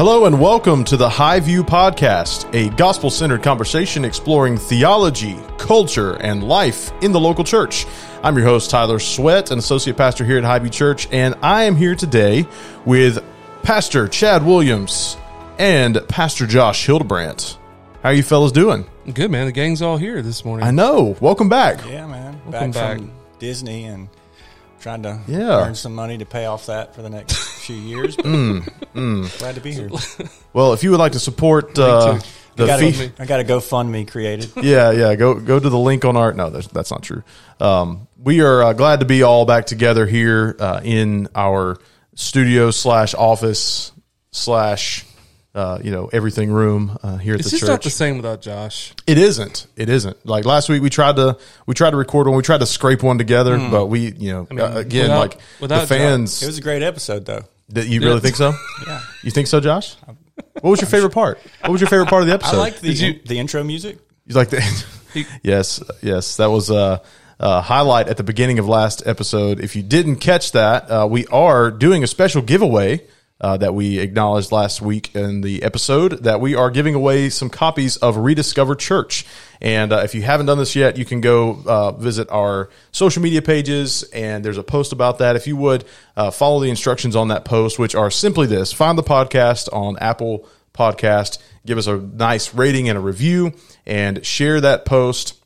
Hello and welcome to the Highview Podcast, a gospel centered conversation exploring theology, culture, and life in the local church. I'm your host, Tyler Sweat, an associate pastor here at Highview Church, and I am here today with Pastor Chad Williams and Pastor Josh Hildebrandt. How are you fellas doing? Good man. The gang's all here this morning. I know. Welcome back. Yeah, man. Welcome back, back. from Disney and trying to Yeah. earn some money to pay off that for the next few years. But Mm, Glad to be here. Well, if you would like to support uh, the I got, fee- a, I got a GoFundMe created. yeah, yeah. Go go to the link on our. No, that's, that's not true. Um, we are uh, glad to be all back together here uh, in our studio slash office slash uh, you know everything room uh, here at the church. it's just not the same without Josh. it isn't. It isn't. Like last week, we tried to we tried to record one. We tried to scrape one together, but we you know Hmm. mean, uh, again without- like without the fans. It was a great episode, though. That you really think so? Yeah. You think so, Josh? What was your favorite part? What was your favorite part of the episode? I liked the Did you- the intro music. You like that? yes, yes. That was a, a highlight at the beginning of last episode. If you didn't catch that, uh, we are doing a special giveaway uh, that we acknowledged last week in the episode. That we are giving away some copies of Rediscover Church. And uh, if you haven't done this yet, you can go uh, visit our social media pages, and there's a post about that. If you would uh, follow the instructions on that post, which are simply this: find the podcast on Apple Podcast, give us a nice rating and a review, and share that post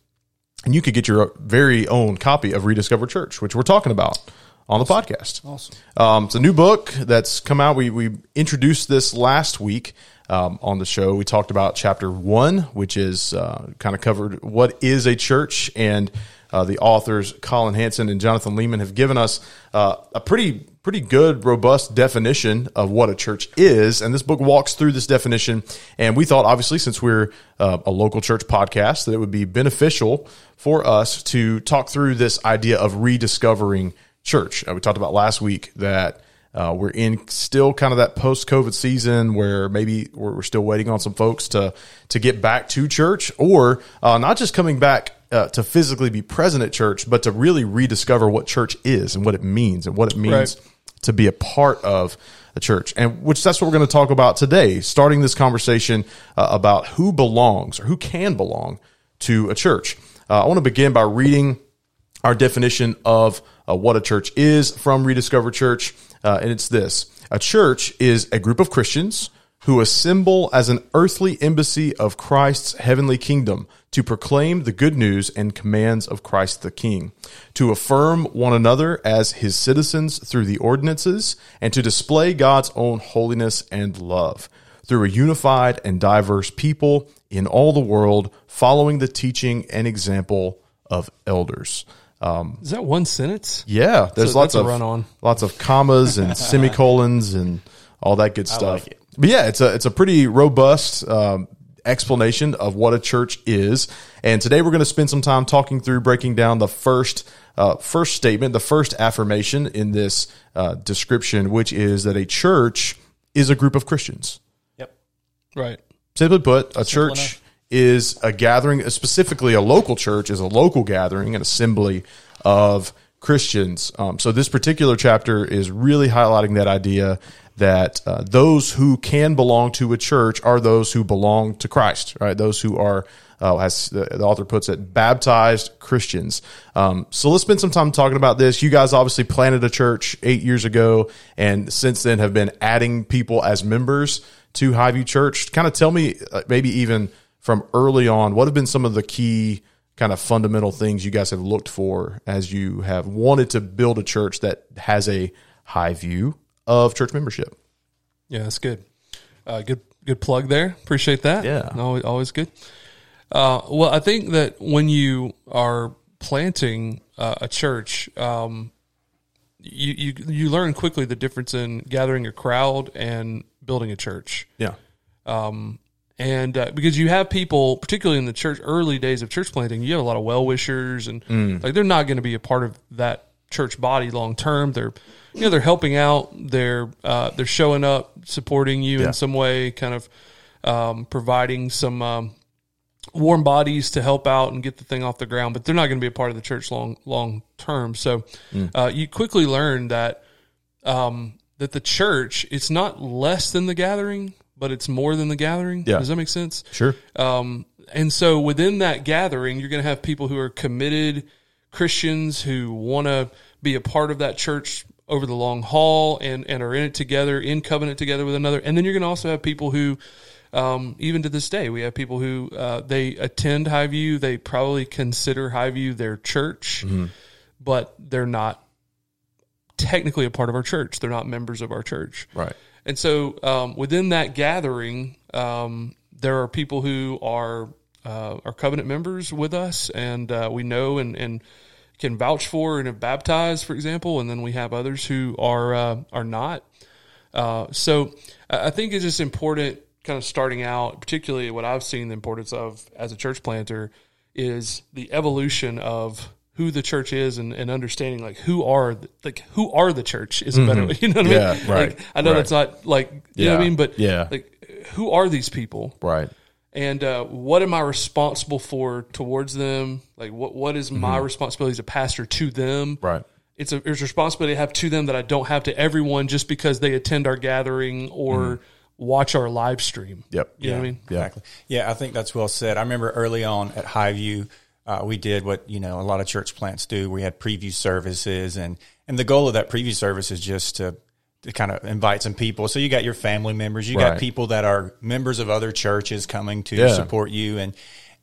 and you could get your very own copy of Rediscover Church, which we're talking about on the podcast. Awesome. Um, it's a new book that's come out. We we introduced this last week um, on the show. We talked about chapter one, which is uh, kind of covered what is a church, and uh, the authors Collin Hansen and Jonathan Leeman have given us uh, a pretty pretty good, robust definition of what a church is. And this book walks through this definition. And we thought, obviously, since we're uh, a local church podcast, that it would be beneficial for us to talk through this idea of rediscovering church. Uh, we talked about last week that. Uh, we're in still kind of that post COVID season where maybe we're, we're still waiting on some folks to to get back to church, or uh, not just coming back uh, to physically be present at church, but to really rediscover what church is and what it means and what it means Right. to be a part of the church and which that's what we're going to talk about today starting this conversation uh, about who belongs or who can belong to a church uh, i want to begin by reading our definition of uh, what a church is from rediscover church uh, and it's this a church is a group of christians who assemble as an earthly embassy of Christ's heavenly kingdom to proclaim the good news and commands of Christ the King, to affirm one another as his citizens through the ordinances, and to display God's own holiness and love through a unified and diverse people in all the world, following the teaching and example of elders. Um, Is that one sentence? yeah, there's So lots of run-on. lots of commas and semicolons and all that good stuff. like it. But yeah, it's a it's a pretty robust um, explanation of what a church is. And today we're going to spend some time talking through breaking down the first uh, first statement, the first affirmation in this uh, description, which is that a church is a group of Christians. Yep. Right. Simply put, a church enough. Is a gathering, specifically a local church is a local gathering, an assembly of Christians. Um, so this particular chapter is really highlighting that idea that uh, those who can belong to a church are those who belong to Christ, right? Those who are, uh, as the, author puts it, baptized Christians. Um, so let's spend some time talking about this. You guys obviously planted a church eight years ago, and since then have been adding people as members to Highview Church. Kind of tell me, uh, maybe even from early on, what have been some of the key kind of fundamental things you guys have looked for as you have wanted to build a church that has a high view of church membership? Yeah, that's good. Uh, good good plug there. Appreciate that. Yeah. Always, always good. Uh, well, I think that when you are planting uh, a church, um, you, you you learn quickly the difference in gathering a crowd and building a church. Yeah. And uh, because you have people, particularly in the church early days of church planting, you have a lot of well wishers, and like they're not going to be a part of that church body long term. They're you know they're helping out, they're uh, they're showing up, supporting you Yeah. in some way, kind of um, providing some um, warm bodies to help out and get the thing off the ground. But they're not going to be a part of the church long long term. So uh, you quickly learn that um, that the church it's not less than the gathering, but it's more than the gathering. Yeah. Does that make sense? Sure. Um, and so within that gathering, you're going to have people who are committed Christians who want to be a part of that church over the long haul and, and are in it together, in covenant together with another. And then you're going to also have people who, um, even to this day, we have people who uh, they attend Highview, they probably consider Highview their church, but they're not technically a part of our church. They're not members of our church. Right. And so um, within that gathering, um, there are people who are uh, are covenant members with us, and uh, we know and, and can vouch for and have baptized, for example. And then we have others who are uh, are not. Uh, so I I think it's just important, kind of starting out, particularly what I've seen the importance of as a church planter is the evolution of who the church is and, and understanding like who are the, like who are the church is a better way. You know what I Yeah, mean? right, Like, I know right. that's not like you know what I mean, but yeah. like who are these people? Right. and uh, what am I responsible for towards them? Like, what what is my responsibility as a pastor to them? Mm-hmm. Right. It's a it's a responsibility I have to them that I don't have to everyone just because they attend our gathering or watch our live stream. Mm-hmm. Yep. You know what I mean? Yeah. Exactly. Yeah, I think that's well said. I remember early on at Highview, uh, we did what you know a lot of church plants do. We had preview services, and and the goal of that preview service is just to to kind of invite some people. So you got your family members, you Right. got people that are members of other churches coming to Yeah. support you, and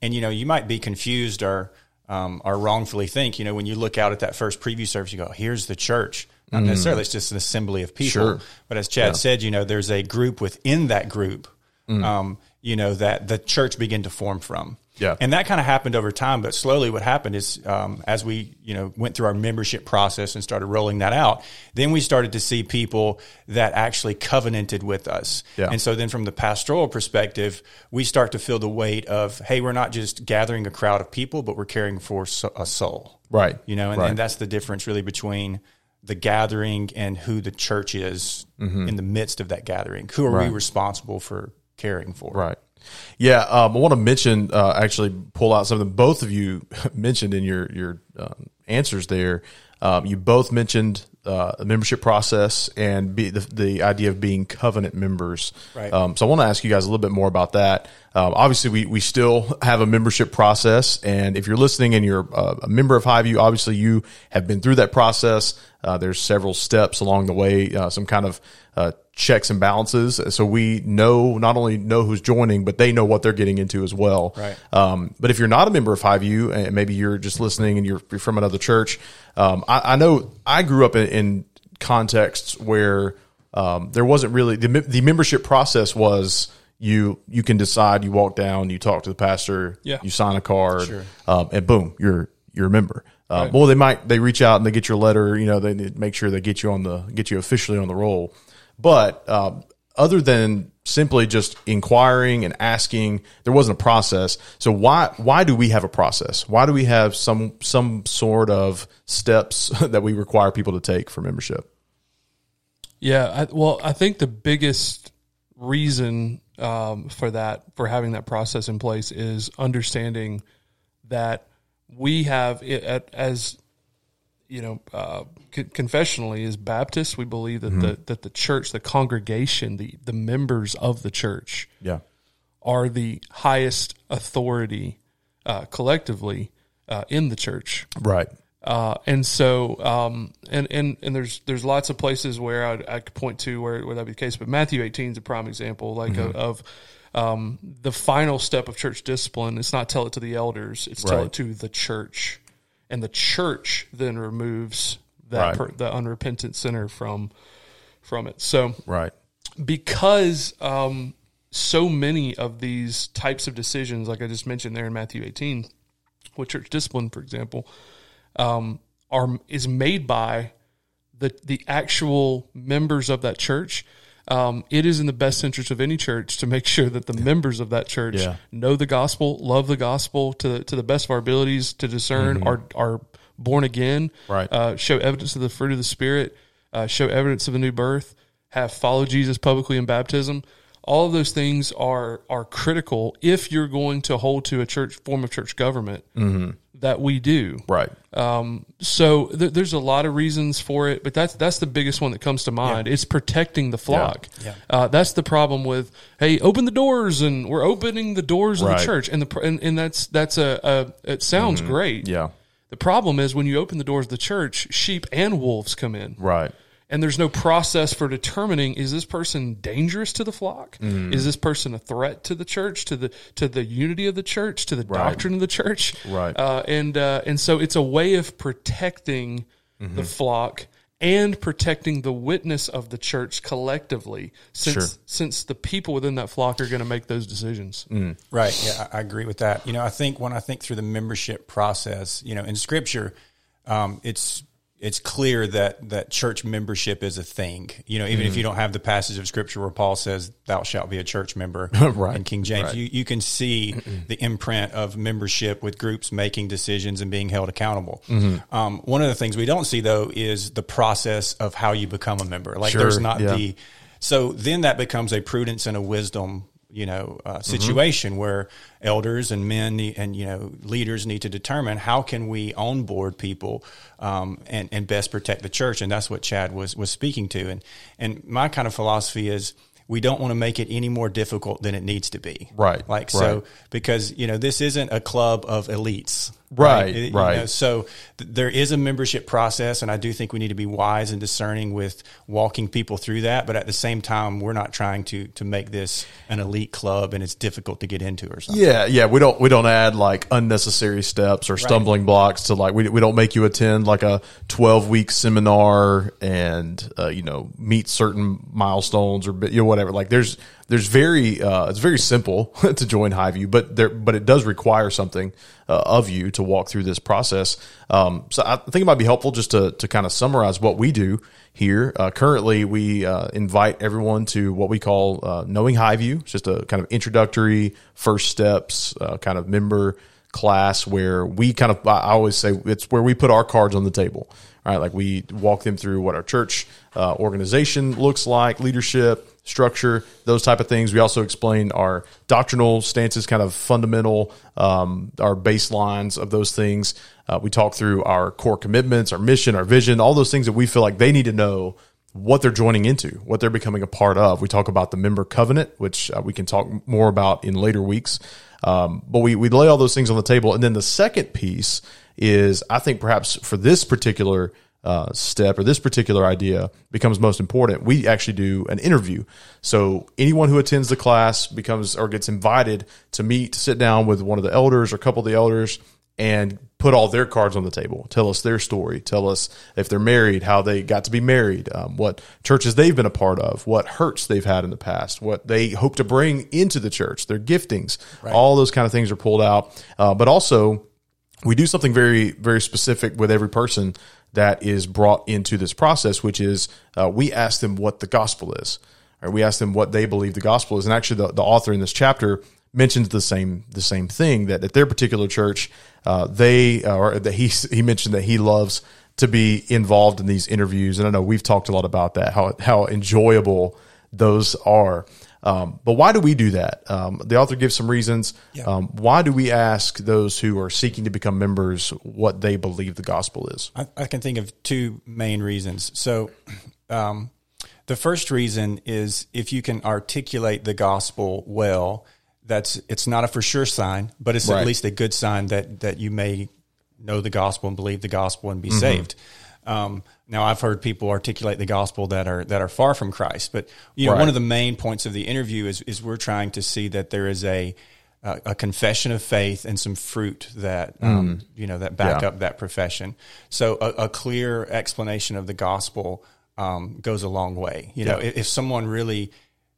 and you know you might be confused or um, or wrongfully think you know when you look out at that first preview service, you go, "Here's the church." Not necessarily; it's just an assembly of people. Mm. Sure. But as Chad said, you know, there's a group within that group, Mm. um, you know, that the church began to form from. Yeah. And that kind of happened over time, but slowly what happened is um, as we, you know, went through our membership process and started rolling that out, then we started to see people that actually covenanted with us. Yeah. And so then from the pastoral perspective, we start to feel the weight of, hey, we're not just gathering a crowd of people, but we're caring for so- a soul. Right. You know, and, Right. and that's the difference really between the gathering and who the church is in the midst of that gathering. Who are we Mm-hmm. Responsible for caring for? Right. Yeah, um, I want to mention, uh, actually, pull out something both of you mentioned in your your um, answers there. Um, you both mentioned uh, the membership process and be, the, the idea of being covenant members. Right. Um, so I want to ask you guys a little bit more about that. Um, obviously, we, we still have a membership process, and if you're listening and you're uh, a member of Highview, obviously you have been through that process. Uh, there's several steps along the way, uh, some kind of uh, checks and balances, so we know not only know who's joining, but they know what they're getting into as well. Right. Um, but if you're not a member of Highview, and maybe you're just listening and you're, you're from another church, um, I, I know I grew up in, in contexts where um, there wasn't really the, the membership process was you you can decide you walk down you talk to the pastor Yeah. you sign a card um, and boom you're you're a member uh, Right. well they might they reach out and they get your letter you know they make sure they get you on the get you officially on the roll but um, other than simply just inquiring and asking there wasn't a process. So why why do we have a process? Why do we have some some sort of steps that we require people to take for membership? Yeah, I, well, I think the biggest reason um, for that, for having that process in place, is understanding that we have, it, at, as you know, uh, con- confessionally, as Baptists, we believe that the that the church, the congregation, the the members of the church yeah. are the highest authority uh, collectively uh, in the church. right. Uh, and so, um, and, and, and there's, there's lots of places where I'd, I could point to where, where that'd be the case, but Matthew 18 is a prime example, like of, of, um, the final step of church discipline. It's not tell it to the elders. It's tell it to the church and the church then removes that, Right. per, the unrepentant sinner from, from it. So, right because um, so many of these types of decisions, like I just mentioned there in Matthew 18, with church discipline, for example, um, are is made by the the actual members of that church. Um, it is in the best interest of any church to make sure that the members of that church Yeah. know the gospel, love the gospel to the, to the best of our abilities to discern, are are born again, Mm-hmm. Right. Uh, show evidence of the fruit of the spirit, uh, show evidence of a new birth, have followed Jesus publicly in baptism. All of those things are are critical if you're going to hold to a church form of church government that we do. Right. Um, so th- there's a lot of reasons for it, but that's that's the biggest one that comes to mind. It's protecting the flock. Yeah. Uh, that's the problem with hey, open the doors, and we're opening the doors of the church, and the and, and that's that's a, a it sounds great. Yeah. The problem is when you open the doors of the church, sheep and wolves come in Right. And there's no process for determining is this person dangerous to the flock Mm. is this person a threat to the church to the to the unity of the church to the doctrine of the church Right. uh, and uh, and so it's a way of protecting Mm-hmm. the flock and protecting the witness of the church collectively since Sure. since the people within that flock are going to make those decisions Mm. Right. Yeah, I I agree with that. You know, I think when I think through the membership process, you know, in Scripture, um, it's it's clear that that church membership is a thing. You know, even if you don't have the passage of Scripture where Paul says, "Thou shalt be a church member," Right. in King James, you you can see the imprint of membership with groups making decisions and being held accountable. Um, one of the things we don't see though is the process of how you become a member. Like, Sure, there's not yeah. the so then that becomes a prudence and a wisdom, you know, uh, situation where elders and men need, and you know leaders need to determine how can we onboard people um, and and best protect the church, and that's what Chad was was speaking to. And and my kind of philosophy is we don't want to make it any more difficult than it needs to be. Right, Like so right. because you know this isn't a club of elites. Right, You right. know, so th- there is a membership process, and I do think we need to be wise and discerning with walking people through that. But at the same time, we're not trying to to make this an elite club and it's difficult to get into or something. Yeah, yeah. We don't we don't add like unnecessary steps or stumbling blocks to like we we don't make you attend like a twelve week seminar and uh, you know meet certain milestones or you know whatever. Like there's there's very uh, it's very simple to join Highview, but there but it does require something uh, of you to walk through this process. Um, so I think it might be helpful just to to kind of summarize what we do here. Uh, currently, we uh, invite everyone to what we call uh, Knowing Highview. It's just a kind of introductory first steps uh, kind of member class where we kind of I always say it's where we put our cards on the table. Right, like we walk them through what our church organization looks like, leadership, structure, those type of things. We also explain our doctrinal stances, kind of fundamental, um, our baselines of those things. Uh, we talk through our core commitments, our mission, our vision, all those things that we feel like they need to know what they're joining into, what they're becoming a part of. We talk about the member covenant, which uh, we can talk more about in later weeks. Um, but we, we lay all those things on the table. And then the second piece is, I think perhaps for this particular uh, step or this particular idea becomes most important, we actually do an interview. So anyone who attends the class becomes or gets invited to meet, to sit down with one of the elders or a couple of the elders and put all their cards on the table. Tell us their story. Tell us if they're married, how they got to be married, um, what churches they've been a part of, what hurts they've had in the past, what they hope to bring into the church, their giftings. All those kind of things are pulled out. Uh, but also, we do something very, very specific with every person that is brought into this process, which is uh, we ask them what the gospel is. Or we ask them what they believe the gospel is. And actually, the, the author in this chapter mentions the same the same thing that at their particular church, uh, they or that he he mentioned that he loves to be involved in these interviews. And I know we've talked a lot about that how how enjoyable those are. Um, but why do we do that? Um, the author gives some reasons. Um, why do we ask those who are seeking to become members what they believe the gospel is? I, I can think of two main reasons. So, um, the first reason is if you can articulate the gospel well, that's it's not a for sure sign, but it's Right. at least a good sign that that you may know the gospel and believe the gospel and be saved. Um, now, I've heard people articulate the gospel that are that are far from Christ, but you know, Right. one of the main points of the interview is is we're trying to see that there is a a, a confession of faith and some fruit that um, you know that back Yeah. up that profession. So a, a clear explanation of the gospel um, goes a long way. You know, if, if someone really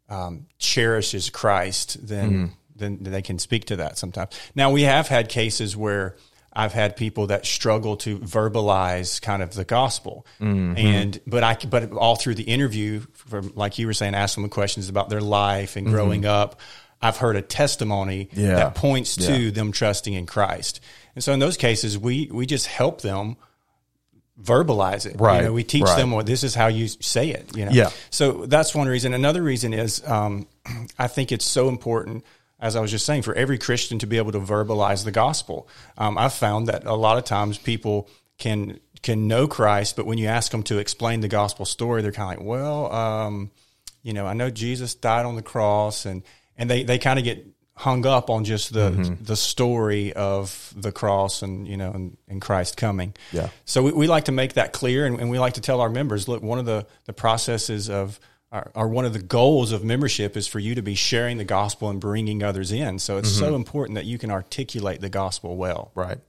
um, cherishes Christ, then then they can speak to that sometimes. Now we have had cases where I've had people that struggle to verbalize kind of the gospel, and but I but all through the interview, from like you were saying, ask them questions about their life and growing up. I've heard a testimony Yeah. that points to Yeah. them trusting in Christ, and so in those cases, we we just help them verbalize it. Right, You know, we teach right. them well, this is how you say it. You know. Yeah. So that's one reason. Another reason is um, I think it's so important. As I was just saying, for every Christian to be able to verbalize the gospel. Um, I've found that a lot of times people can can know Christ, but when you ask them to explain the gospel story, they're kind of like, well, um, you know, I know Jesus died on the cross, and and they they kind of get hung up on just the Mm-hmm. the story of the cross and you know and, and Christ coming. Yeah. So we, we like to make that clear, and, and we like to tell our members, look, one of the the processes of or one of the goals of membership is for you to be sharing the gospel and bringing others in. So it's Mm-hmm. so important that you can articulate the gospel well. Right.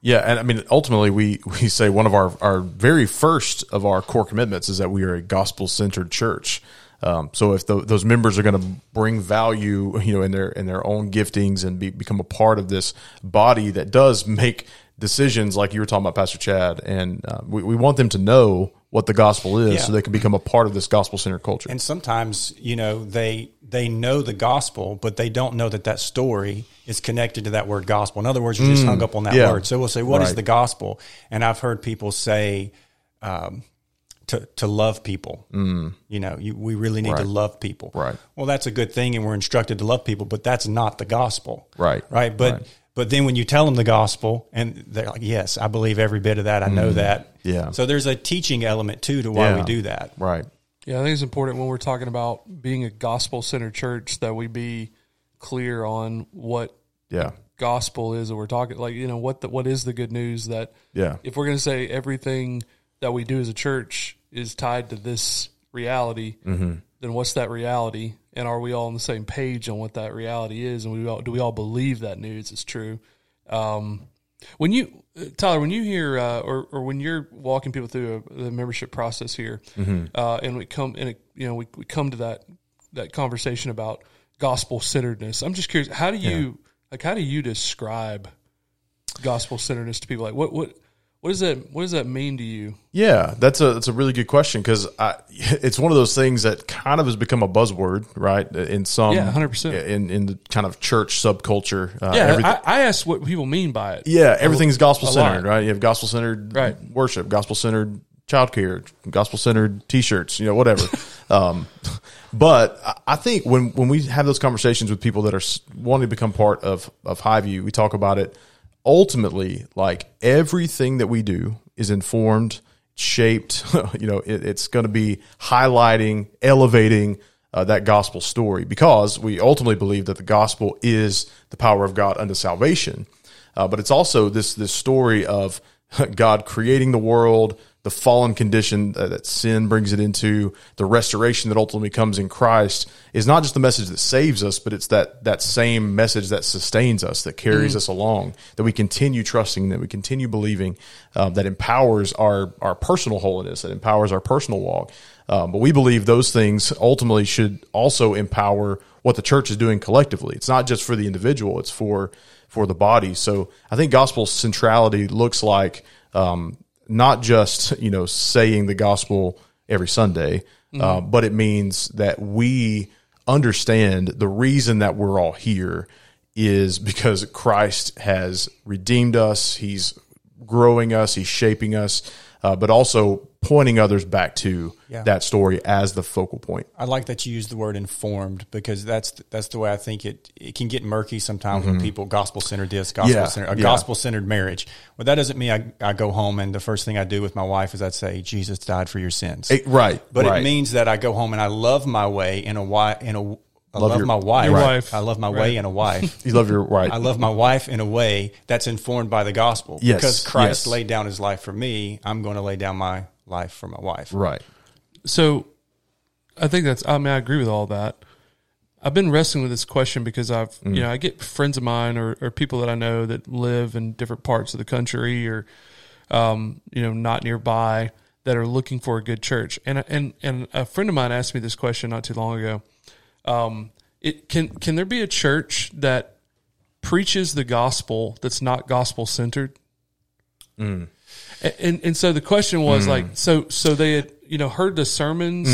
Yeah, and I mean, ultimately, we we say one of our our very first of our core commitments is that we are a gospel centered church. Um, so if tho- those members are going to bring value, you know, in their in their own giftings and be, become a part of this body that does make decisions, like you were talking about, Pastor Chad, and uh, we, we want them to know what the gospel is, Yeah. so they can become a part of this gospel centered culture. And sometimes, you know, they they know the gospel, but they don't know that that story is connected to that word gospel. In other words, you're just hung up on that Mm. yeah. word. So we'll say, "What is Right. the gospel?" And I've heard people say, um, "To to love people." Mm. You know, you, we really need to love people. Right. Well, that's a good thing, and we're instructed to love people, but that's not the gospel. Right. Right. But Right. but then when you tell them the gospel, and they're like, "Yes, I believe every bit of that. I know that." Mm. Yeah. So there's a teaching element too to why we do that. right. Yeah, I think it's important when we're talking about being a gospel centered church that we be clear on what Yeah. gospel is that we're talking like you know what the, what is the good news that Yeah. if we're going to say everything that we do as a church is tied to this reality Mm-hmm. then what's that reality and are we all on the same page on what that reality is and we all, do we all believe that news is true um, when you Tyler, when you hear uh, or or when you're walking people through a, the membership process here, Mm-hmm. uh, and we come and it, you know we, we come to that that conversation about gospel centeredness. I'm just curious, how do you like how do you describe gospel centeredness to people? Like what what what does that what does that mean to you? Yeah, that's a that's a really good question because it's one of those things that kind of has become a buzzword, right? In some, Yeah, 100%. in in the kind of church subculture. Uh, Yeah, I, I asked what people mean by it. yeah, everything's gospel centered, right? You have gospel centered Right. worship, gospel centered childcare, gospel centered T-shirts, you know, whatever. um, but I- I think when when we have those conversations with people that are wanting to become part of of Highview, we talk about it. Ultimately, like everything that we do is informed, shaped. You know, it, it's going to be highlighting, elevating uh, that gospel story because we ultimately believe that the gospel is the power of God unto salvation. Uh, but it's also this this story of God creating the world, the fallen condition that, sin brings it into, the restoration that ultimately comes in Christ is not just the message that saves us, but it's that that same message that sustains us, that carries us along, that we continue trusting, that we continue believing, uh, that empowers our our personal holiness, that empowers our personal walk. Um, but we believe those things ultimately should also empower what the church is doing collectively. It's not just for the individual; it's for for the body. So I think gospel centrality looks like um, not just you know saying the gospel every Sunday, uh, but it means that we understand the reason that we're all here is because Christ has redeemed us. He's growing us. He's shaping us, uh, but also pointing others back to Yeah. that story as the focal point. I like that you use the word informed because that's that's the way I think it it can get murky sometimes when people gospel centered this, gospel Mm-hmm. Yeah, centered a yeah. gospel centered marriage. Well, that doesn't mean I, I go home and the first thing I do with my wife is I'd say Jesus died for your sins. Eh, right, but right. it means that I go home and I love my way in a wi- in a I Love love, your- my wife. Your wife. I love my Right. way in a wife. you love your wife. I love my wife in a way that's informed by the gospel. Yes, Because Christ yes. laid down his life for me, I'm going to lay down my life for my wife. right. So I think that's I mean I agree with all that. I've been wrestling with this question because I've you know I get friends of mine or, or people that I know that live in different parts of the country or um, you know not nearby that are looking for a good church and and and a friend of mine asked me this question not too long ago. Um, it can can there be a church that preaches the gospel that's not gospel centered? And, and and so the question was like so so they had you know heard the sermons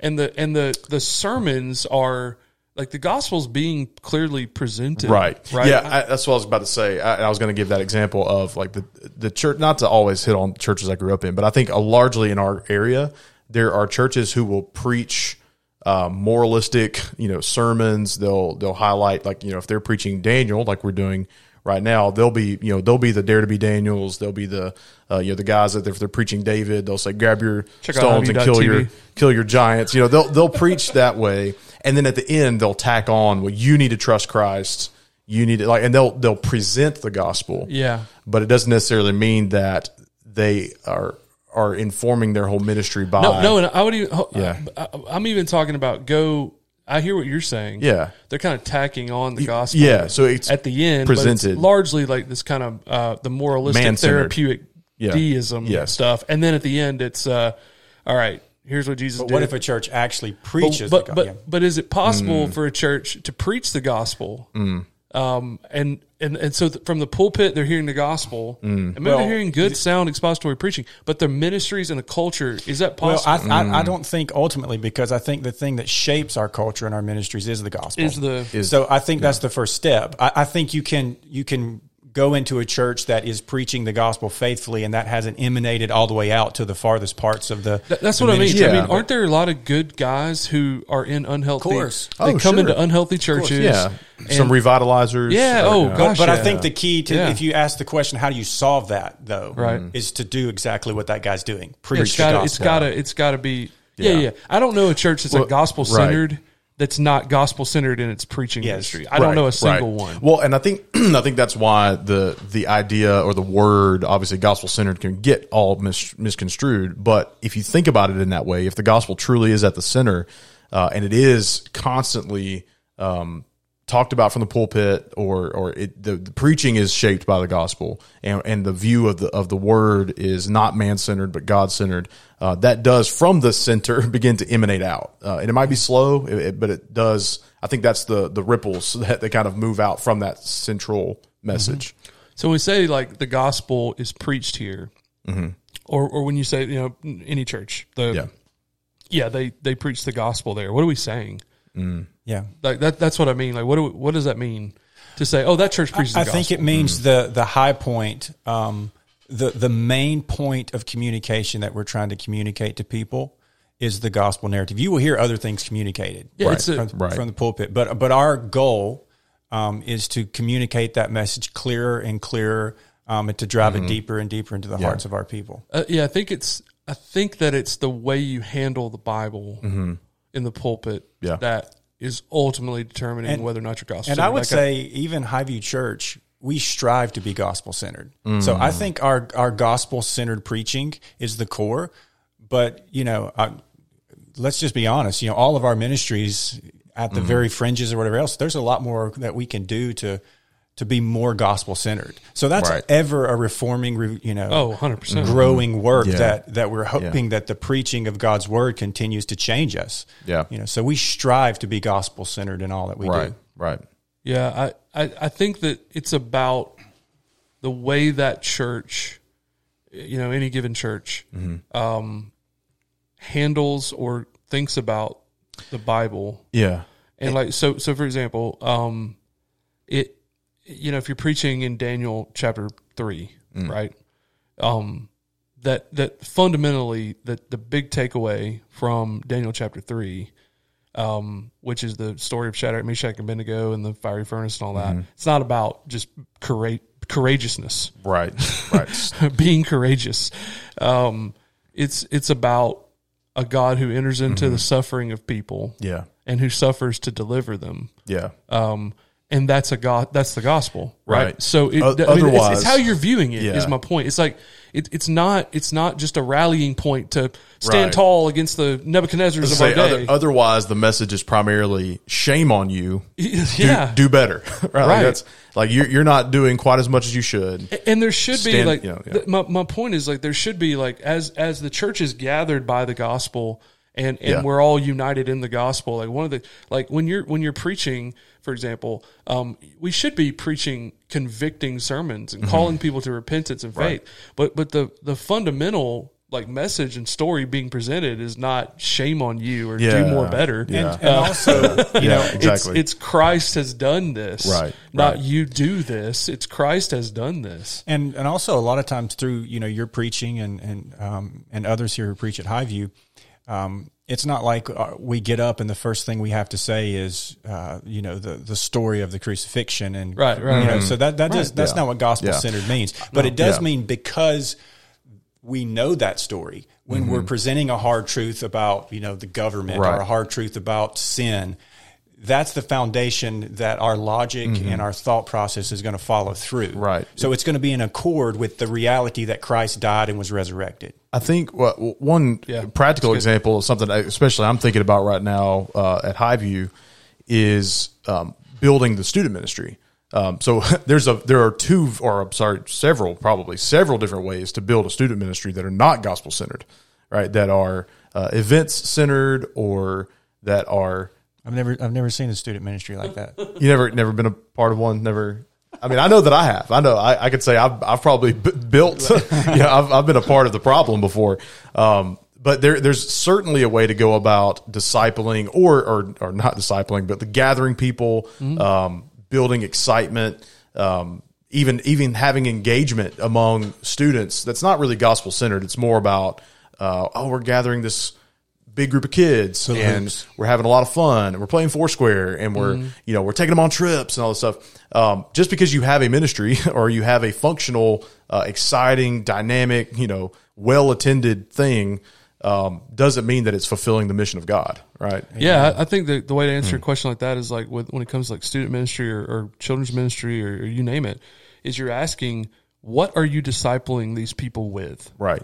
and the and the the sermons are like the gospel's being clearly presented Right. right Yeah, I, that's what I was about to say. I, I was going to give that example of like the the church. Not to always hit on churches I grew up in, but I think uh, largely in our area there are churches who will preach uh, moralistic, you know, sermons. They'll they'll highlight like you know if they're preaching Daniel, like we're doing right now, they'll be you know they'll be the Dare to be Daniels. They'll be the uh, you know the guys that if they're preaching David, they'll say grab your Check stones and kill IW.TV. your kill your giants. You know they'll they'll preach that way, and then at the end they'll tack on well you need to trust Christ. You need to like, and they'll they'll present the gospel Yeah. but it doesn't necessarily mean that they are are informing their whole ministry by No, no, and I would even. Yeah. I, I'm even talking about go. I hear what you're saying. Yeah. they're kind of tacking on the gospel. yeah so it's at the end, but it's presented. largely like this kind of uh, the moralistic Man-centered. therapeutic Yeah. deism Yes. stuff, and then at the end, it's uh, all right. Here's what Jesus But did. what if a church actually preaches but the but, gospel? but is it possible Mm. for a church to preach the gospel? Um, and, and, and so th- from the pulpit, they're hearing the gospel, Mm. and maybe Well, they're hearing good sound expository preaching, but their ministries and the culture, is that Well, possible? I, I, Mm. I don't think ultimately because I think the thing that shapes our culture and our ministries is the gospel. is the, Is- so I think that's the first step. I, I think you can you can go into a church that is preaching the gospel faithfully and that hasn't emanated all the way out to the farthest parts of the. That- That's the what I mean. ministry. I mean, aren't there a lot of good guys who are in unhealthy? of course. They Oh, come sure. into unhealthy churches. yeah some revitalizers Yeah, or, oh, you know, gosh. But I yeah. think the key to Yeah. if you ask the question, how do you solve that though? Right. Mm-hmm. is to do exactly what that guy's doing. Yeah, Preach it's the got gospel. it's got to it's got to be. Yeah, Yeah. yeah, I don't know a church that's Well, a gospel centered that's not gospel centered in its preaching Yes. ministry. I don't know a single right. one. Well, and I think I think that's why the the idea or the word, obviously gospel centered, can get all mis- misconstrued. But if you think about it in that way, if the gospel truly is at the center, uh, and it is constantly um, talked about from the pulpit, or or it, the, the preaching is shaped by the gospel, and and the view of the of the word is not man centered but God centered. Uh, that does from the center begin to emanate out, uh, and it might be slow, it- it- but it does. I think that's the the ripples that they kind of move out from that central message. So when we say like the gospel is preached here, or or when you say you know any church, the Mm-hmm. Yeah. yeah they they preach the gospel there. What are we saying? Yeah. Like that that's what I mean. Like what do we, what does that mean to say? Oh, that church preaches. I the think it means the the high point, um, the the main point of communication that we're trying to communicate to people is the gospel narrative. You will hear other things communicated, Yeah, it's a- from, Right. from the pulpit, but but our goal um, is to communicate that message clearer and clearer, um, and to drive Mm-hmm. it deeper and deeper into the hearts of our people. Uh, yeah, I think it's. I think that it's the way you handle the Bible in the pulpit Mm-hmm. Yeah. that is ultimately determining whether or not your gospel. And I would say, even Highview Church, we strive to be gospel centered. So I mm. think our our gospel centered preaching is the core. But you know, I, let's just be honest. You know, all of our ministries at the mm-hmm. very fringes or whatever else, there's a lot more that we can do to to be more gospel centered. So that's Right. ever a reforming, you know, oh, 100 percent. growing work Yeah. that that we're hoping that the preaching of God's word continues to change us. Yeah. You know, so we strive to be gospel centered in all that we Right, do. right. Yeah, I, I, I think that it's about the way that church, you know, any given church, Mm-hmm. um, handles or thinks about the Bible. Yeah, And like, so, so for example, um, it, you know, if you're preaching in Daniel chapter three, Mm. right? Um, that, that fundamentally, that the big takeaway from Daniel chapter three, um, which is the story of Shadrach, Meshach, and Abednego and the fiery furnace and all that. Mm-hmm. It's not about just courage, courageousness, right, right. being courageous. Um, it's it's about a God who enters into Mm-hmm. the suffering of people yeah, and who suffers to deliver them. yeah. Um, and that's a God. That's the gospel, right? Right. So, it, O- I mean, it's, otherwise- it's how you're viewing it. Is Yeah. my point. It's like it, it's not. It's not just a rallying point to stand Right. tall against the Nebuchadnezzars of Say our day. other, otherwise, the message is primarily shame on you. Do, yeah, do better. right. Like that's like you're you're not doing quite as much as you should. and there should be like you know, yeah. my my point is like there should be like as as the church is gathered by the gospel and and Yeah. we're all united in the gospel like one of the like when you're when you're preaching for example um we should be preaching convicting sermons and calling people to repentance and faith but but the the fundamental like message and story being presented is not shame on you or Yeah. do more better Yeah. And, and also, you know, it's, exactly. it's Christ has done this, Right, Not right. you do this. It's Christ has done this. and and also a lot of times through you know your preaching and and um, and others here who preach at Highview, um, it's not like uh, we get up and the first thing we have to say is, uh, you know, the the story of the crucifixion and Right, right, You know, right. so that that does, that's Yeah. not what gospel centered means, but it does Yeah. mean because we know that story when we're presenting a hard truth about you know the government Right. or a hard truth about sin. That's the foundation that our logic and our thought process is going to follow through. Right. So it's going to be in accord with the reality that Christ died and was resurrected. I think what one Yeah, practical example of something, especially I'm thinking about right now uh, at Highview, is um, building the student ministry. Um, so there's a there are two or I'm sorry several probably several different ways to build a student ministry that are not gospel centered, right? That are uh, events centered or that are I've never I've never seen a student ministry like that. you never never been a part of one. Never. I mean, I know that I have. I know I, I could say I've I've probably b- built. yeah, I've I've been a part of the problem before. Um, but there there's certainly a way to go about discipling or or or not discipling, but the gathering people, um, building excitement, um, even even having engagement among students. That's not really gospel centered. It's more about uh, oh, we're gathering this big group of kids. And we're having a lot of fun and we're playing foursquare and we're you know we're taking them on trips and all this stuff. Um, just because you have a ministry or you have a functional uh, exciting dynamic you know well attended thing um, doesn't mean that it's fulfilling the mission of god right? Yeah, I I think the, the way to answer a question like that is like with, when it comes to like student ministry or, or children's ministry or, or you name it, is you're asking what are you discipling these people with? right.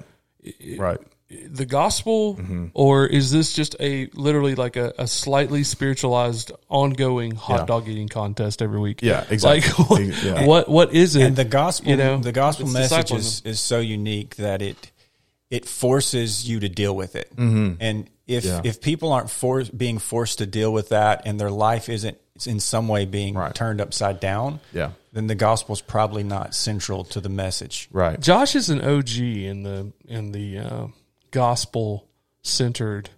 Right The gospel, Mm-hmm. or is this just a literally like a, a slightly spiritualized, ongoing hot Yeah. dog eating contest every week? Yeah, exactly. Like what, Yeah. what what is it? and the gospel you know, the gospel it's message is, is so unique that it it forces you to deal with it and if Yeah. if people aren't for, being forced to deal with that and their life isn't in some way being Right. turned upside down Yeah. then the gospel's probably not central to the message right Josh is an OG in the in the uh, gospel centered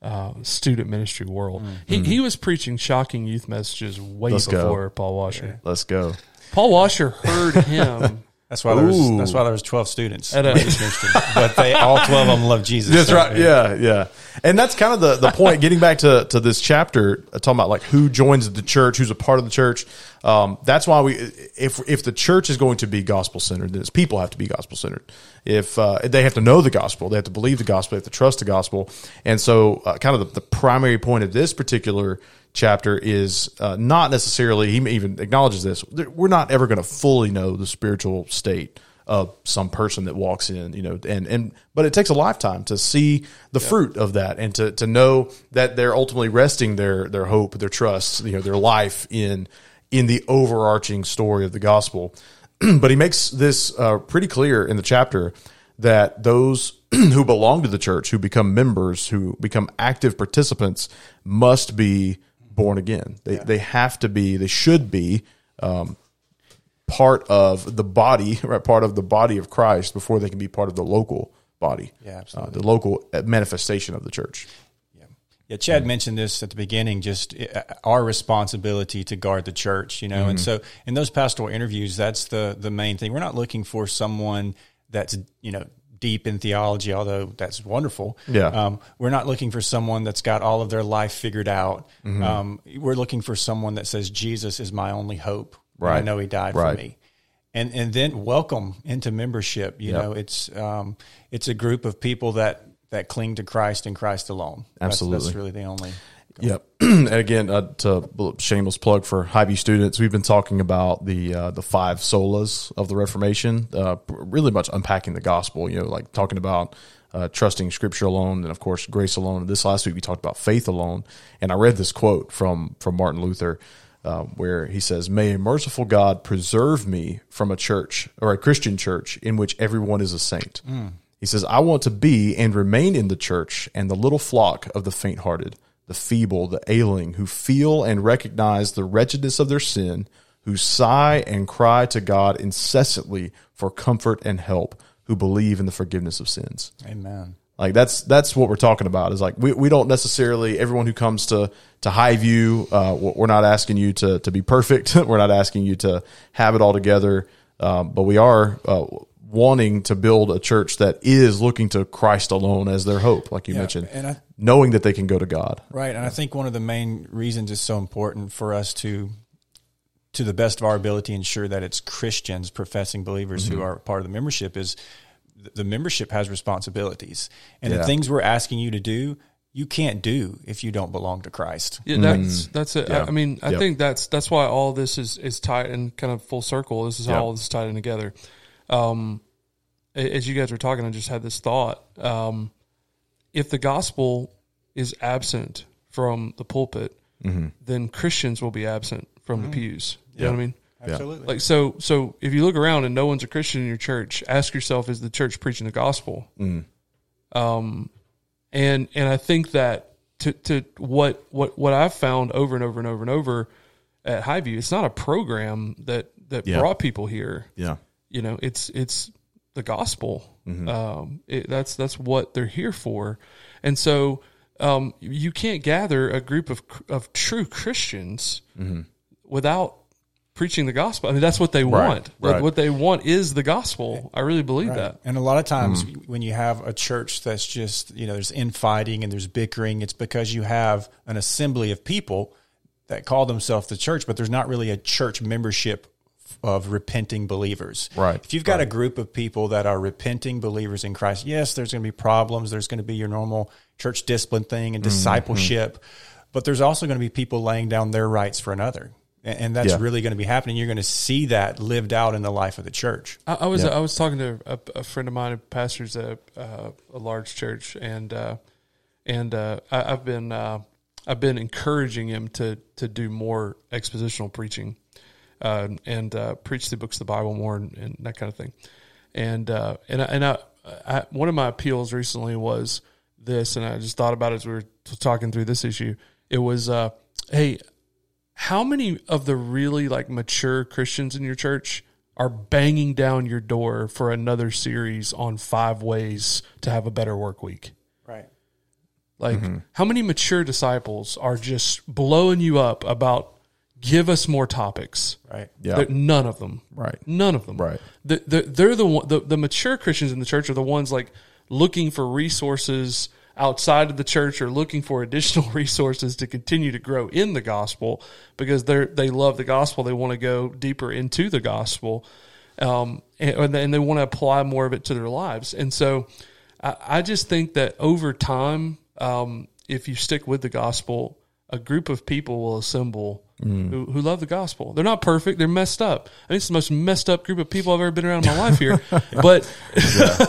uh, student ministry world. He he was preaching shocking youth messages way. Let's go. before Paul Washer. let's go Paul Washer heard him. that's why there was that's why there was 12 students At but they all 12 of them love Jesus That's So, right. Yeah, yeah. And that's kind of the, the point. Getting back to, to this chapter, uh, talking about like who joins the church, who's a part of the church. Um, that's why we, if if the church is going to be gospel centered, then its people have to be gospel centered. If uh, they have to know the gospel, they have to believe the gospel, they have to trust the gospel. And so, uh, kind of the, the primary point of this particular chapter is uh, not necessarily. He even acknowledges this. We're not ever going to fully know the spiritual state of some person that walks in, you know, and, and, but it takes a lifetime to see the fruit of that and to, to know that they're ultimately resting their, their hope, their trust, you know, their life in, in the overarching story of the gospel. but he makes this uh, pretty clear in the chapter that those who belong to the church, who become members, who become active participants, must be born again. They, they have to be, they should be, um, part of the body, right? Part of the body of Christ before they can be part of the local body. Yeah, Uh, absolutely. the local uh, manifestation of the church. Yeah, yeah. Chad mentioned this at the beginning, just uh, our responsibility to guard the church, you know. And Mm-hmm. so in those pastoral interviews, that's the the main thing. We're not looking for someone that's, you know, deep in theology, although that's wonderful. Yeah. Um, we're not looking for someone that's got all of their life figured out. Mm-hmm. Um, we're looking for someone that says Jesus is my only hope. and I know he died Right. for me and and then welcome into membership. You Yep. know, it's um, it's a group of people that that cling to Christ and Christ alone. That's- Absolutely. that's, really the only. Yep. and again, uh, to shameless plug for Highview students, we've been talking about the uh, the five solas of the Reformation, uh, really much unpacking the gospel. You know, like talking about uh, trusting Scripture alone, and of course grace alone. This last week we talked about faith alone, and I read this quote from from Martin Luther. Uh, where he says, May a merciful God preserve me from a church or a Christian church in which everyone is a saint. He says, I want to be and remain in the church and the little flock of the faint hearted, the feeble, the ailing, who feel and recognize the wretchedness of their sin, who sigh and cry to God incessantly for comfort and help, who believe in the forgiveness of sins. Amen. Like that's that's what we're talking about. Is like we, we don't necessarily everyone who comes to to Highview, uh, we're not asking you to to be perfect. we're not asking you to have it all together, um, but we are uh, wanting to build a church that is looking to Christ alone as their hope, like you mentioned, and I- knowing that they can go to God. Right, and I think one of the main reasons it's so important for us to, to the best of our ability, ensure that it's Christians, professing believers Mm-hmm. who are part of the membership. Is the membership has responsibilities, and Yeah. the things we're asking you to do, you can't do if you don't belong to Christ. Yeah, that's that's it. Mm. Yeah. I, I mean, I Yep. think that's that's why all this is is tied in kind of full circle. This is how Yep. all this is tied in together. Um, as you guys were talking, I just had this thought: um, if the gospel is absent from the pulpit, Mm-hmm. then Christians will be absent from the pews. You know what I mean? Absolutely. Like so, so if you look around and no one's a Christian in your church, ask yourself: Is the church preaching the gospel? Um, and and I think that to to what what what I've found over and over and over and over at Highview, it's not a program that that Yeah. brought people here. Yeah. You know, it's it's the gospel. Um, it, that's that's what they're here for, and so um, you can't gather a group of of true Christians without preaching the gospel. I mean, that's what they want. Like, right. What they want is the gospel. I really believe that. And a lot of times Mm-hmm. when you have a church that's just, you know, there's infighting and there's bickering, it's because you have an assembly of people that call themselves the church, but there's not really a church membership of repenting believers. Right, If you've got a group of people that are repenting believers in Christ, yes, there's going to be problems. There's going to be your normal church discipline thing Mm-hmm. and discipleship, but there's also going to be people laying down their rights for another. And and that's Yeah. really going to be happening. You're going to see that lived out in the life of the church. I, I was I was talking to a, a friend of mine who pastors a uh, a large church, and uh, and uh, I, I've been uh, I've been encouraging him to to do more expositional preaching, uh, and uh, preach the books of the Bible more and, and that kind of thing, and uh, and and I, I one of my appeals recently was this, and I just thought about it as we were talking through this issue. It was, uh, hey, how many of the really like mature Christians in your church are banging down your door for another series on five ways to have a better work week? Right. Like, how many mature disciples are just blowing you up about give us more topics? Right. Yeah. There- none of them. Right. None of them. Right. The, the, they're the, one, the the mature Christians in the church are the ones like looking for resources outside of the church or looking for additional resources to continue to grow in the gospel because they're they love the gospel. They want to go deeper into the gospel, um, and, and they want to apply more of it to their lives. And so, I, I just think that over time, um, if you stick with the gospel, a group of people will assemble who, who love the gospel. They're not perfect; they're messed up. I think it's the most messed up group of people I've ever been around in my life here. But,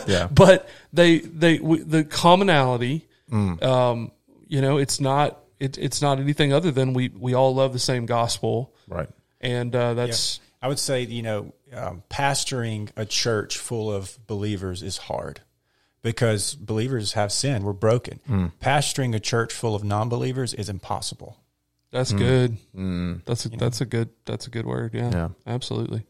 yeah. but they they w- the commonality, um, you know, it's not it, it's not anything other than we we all love the same gospel, Right. and uh, that's I would say, you know, um, pastoring a church full of believers is hard because believers have sin. We're broken. Pastoring a church full of non believers is impossible. That's good. That's a, that's a good that's a good word. Yeah, Yeah. absolutely.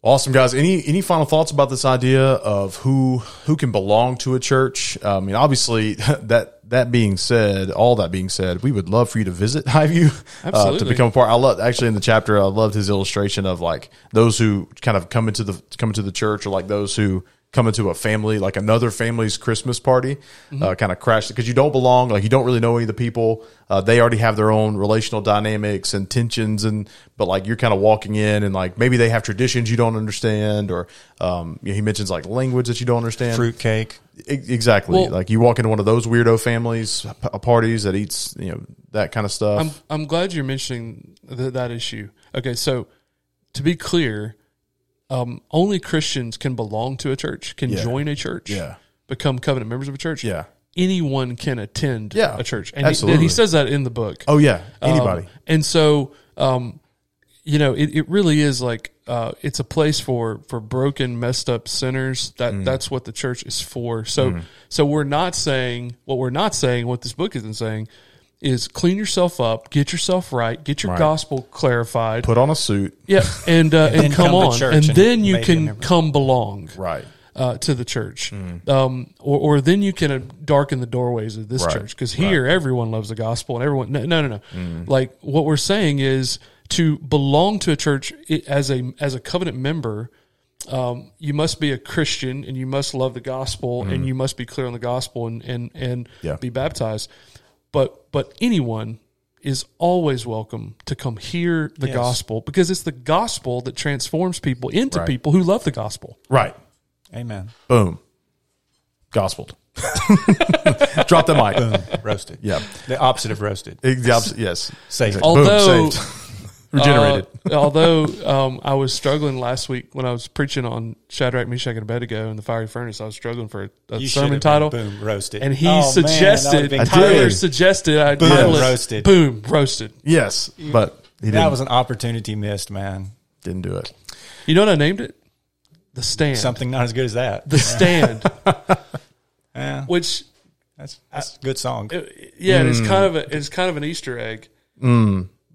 Awesome guys. Any any final thoughts about this idea of who who can belong to a church? I mean, obviously that that being said, all that being said, we would love for you to visit Highview uh, to become a part. I love actually in the chapter. I loved his illustration of like those who kind of come into the come into the church, or like those who come to a family, like another family's Christmas party, uh, kind of crash because you don't belong. Like you don't really know any of the people. Uh, they already have their own relational dynamics and tensions, and but like you're kind of walking in and like maybe they have traditions you don't understand, or um, you know, he mentions like language that you don't understand. Fruitcake. E- exactly. Well- like you walk into one of those weirdo families p- parties that eats you know that kind of stuff. I'm I'm glad you're mentioning th- that issue. Okay, so to be clear, um, only Christians can belong to a church, can Yeah. join a church, Yeah. become covenant members of a church. Yeah. anyone can attend Yeah, a church, and he, absolutely. he says that in the book. oh yeah, Um, anybody. and so, um, you know, it, it really is like uh, it's a place for for broken, messed up sinners. That Mm. that's what the church is for. So so we're not saying what we're not saying. What this book isn't saying is clean yourself up, get yourself right, get your Right. gospel clarified. Put on a suit. yeah, and uh, and, then come, come to on, church and and then you maybe a can member. come belong Right. uh, to the church, um, or, or then you can uh, darken the doorways of this Right. church because here everyone loves the gospel and everyone. No, no, no. no. Like what we're saying is to belong to a church i- as a as a covenant member um, you must be a Christian and you must love the gospel and you must be clear on the gospel and and and Yeah. be baptized. But but anyone is always welcome to come hear the Yes. gospel because it's the gospel that transforms people into Right. people who love the gospel. Right. Amen. Boom. Gospeled. Drop the mic. Roasted. Yeah. The opposite of roasted. The opposite, yes. Saved. Boom. Although Saved. Regenerated. Uh, although um, I was struggling last week when I was preaching on Shadrach, Meshach, and Abednego in the fiery furnace, I was struggling for a, a sermon title. Boom, roasted. And he Oh, man, that would've suggested, been I Tyler did. suggested I Boom, title it roasted. Boom, roasted. yes. But he That didn't, was an opportunity missed, man. didn't do it. You know what I named it? The Stand. Something not as good as that. The Stand, Yeah, which that's that's a good song. yeah, Mm. it's kind of a, it's kind of an Easter egg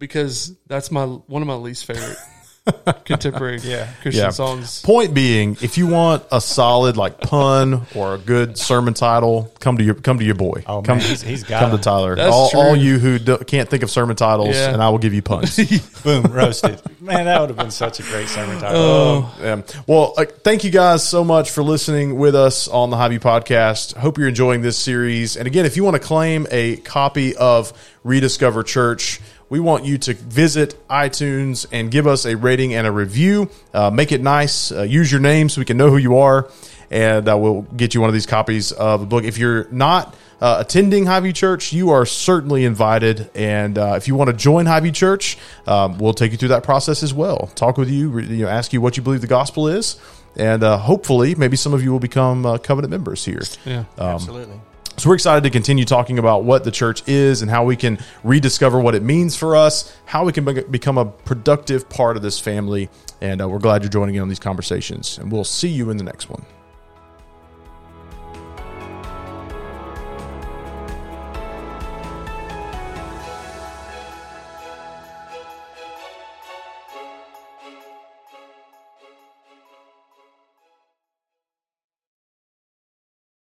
because that's my one of my least favorite contemporary Yeah. Christian Yeah. songs. Point being, if you want a solid like pun or a good sermon title, come to your come to your boy. Oh, come, man, he's- he's got come to. Tyler. That's all, true. all you who do, can't think of sermon titles, Yeah. and I will give you puns. Boom, roasted. Man, that would have been such a great sermon title. Oh, Um, well, uh, thank you guys so much for listening with us on the Hobby Podcast. Hope you're enjoying this series. And again, if you want to claim a copy of Rediscover Church, we want you to visit iTunes and give us a rating and a review. Uh, make it nice. Uh, use your name so we can know who you are, and uh, we'll get you one of these copies of the book. If you're not uh, attending Highview Church, you are certainly invited. And uh, if you want to join Highview Church, um, we'll take you through that process as well. Talk with you, re- you know, ask you what you believe the gospel is, and uh, hopefully, maybe some of you will become uh, covenant members here. yeah. Absolutely. So we're excited to continue talking about what the church is and how we can rediscover what it means for us, how we can be- become a productive part of this family. And uh, we're glad you're joining in on these conversations. And we'll see you in the next one.